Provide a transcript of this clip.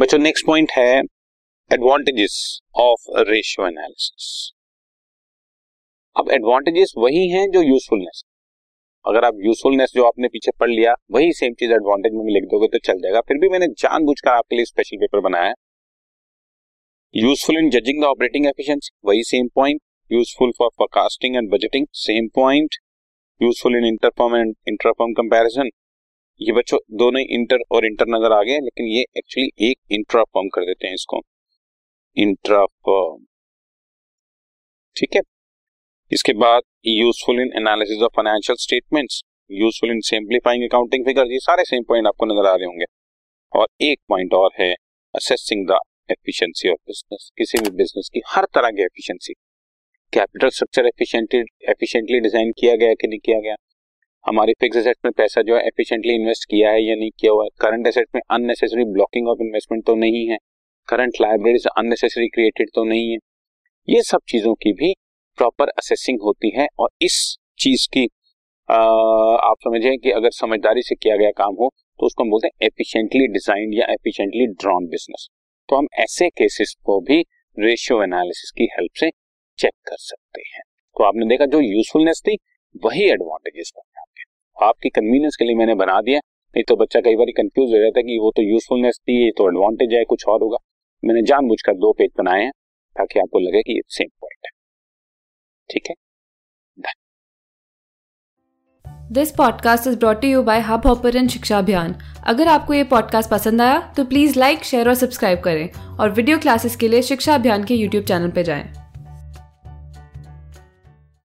बच्चों next point है advantages of ratio analysis अब एडवांटेजेस वही हैं जो यूजफुलनेस अगर आप यूजफुलनेस जो आपने पीछे पढ़ लिया, वही सेम चीज़ एडवांटेज में लिख दोगे तो चल जाएगा। फिर भी मैंने जानबूझकर आपके लिए स्पेशल पेपर बनाया। Useful in judging the operating efficiency वही same point useful for forecasting and budgeting same point useful in interfirm and interfirm comparison ये बच्चों दोनों इंटर और इंटर नज़र आ गए लेकिन ये एक्चुअली एक इंट्रा फॉर्म कर देते हैं इसको। इंट्रा फॉर्म ठीक है? इसके बाद useful in analysis of financial statements useful in simplifying accounting figure ये सारे सेम पॉइंट आपको नज़र आ रहे होंगे। और एक पॉइंट और है assessing the efficiency of business किसी भी बिज़नेस की हर तरह की efficiency capital structure efficiently efficiently design किया गया कि नहीं किया गया? हमारी फिक्स एसेट में पैसा जो है एफिशिएंटली इन्वेस्ट किया है या नहीं किया हुआ है। करंट एसेट में अननेसेसरी ब्लॉकिंग ऑफ़ इन्वेस्टमेंट तो नहीं है। करंट लाइब्रेरीज अननेसेसरी क्रिएटेड तो नहीं है। ये सब चीज़ों की भी प्रॉपर असेसिंग होती है और इस चीज़ की आ, आप समझें कि अगर समझदारी से किया गया काम हो तो उसको हम बोलते हैं एफिशिएंटली डिज़ाइन या एफिशिएंटली ड्रॉन बिज़नेस तो हम ऐसे केसेस को भी रेशियो एनालिसिस की हेल्प से चेक कर सकते हैं। तो आपने देखा जो यूजफुलनेस थी वही एडवांटेजेस हैं आपकी कन्वीनियंस के लिए मैंने बना दिया नहीं तो बच्चा कई बार कंफ्यूज हो जाता है कि वो तो यूजफुलनेस थी, ये तो एडवांटेज है, कुछ और होगा। मैंने जानबूझकर दो पेज बनाए हैं, ताकि आपको लगे कि ये सेम पॉइंट है। ठीक है? This podcast is brought you by Hubhopper Shiksha Abhiyan अगर आपको ये पॉडकास्ट पसंद आया तो प्लीज़ लाइक शेयर और सब्सक्राइब करें। और वीडियो क्लासेस के लिए शिक्षा अभियान के यूट्यूब चैनल पर जाएँ।